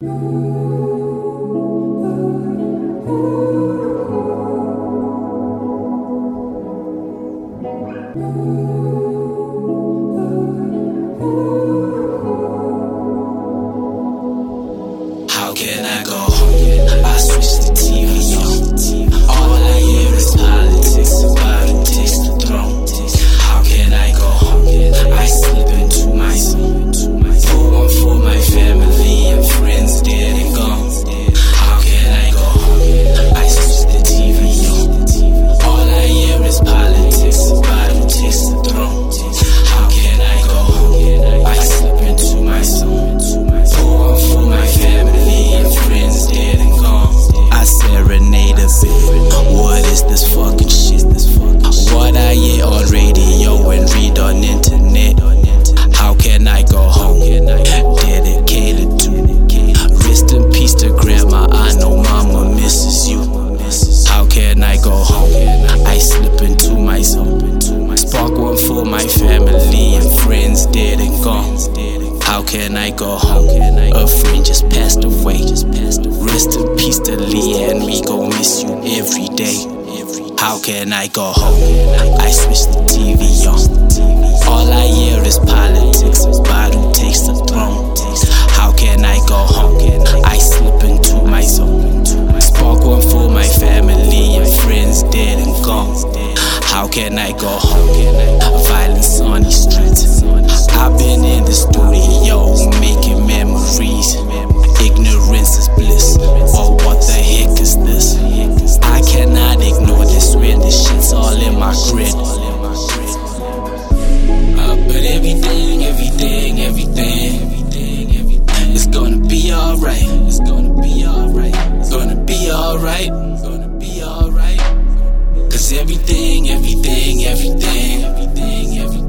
How can I go? I switch the TV Can I go home? I slip into my zone. Spark one for my family and friends dead and gone. How can I go home? A friend just passed away. Rest in peace to Lee and we gon' miss you every day. How can I go home? I switch the can I go home? Violence on these streets. I've been in the studio making memories. Ignorance is bliss. Oh, what the heck is this? I cannot ignore this when this shit's all in my grid. Uh, but everything, everything, everything, is gonna be alright. It's gonna be alright. It's gonna be alright. Everything, everything, everything, everything, everything,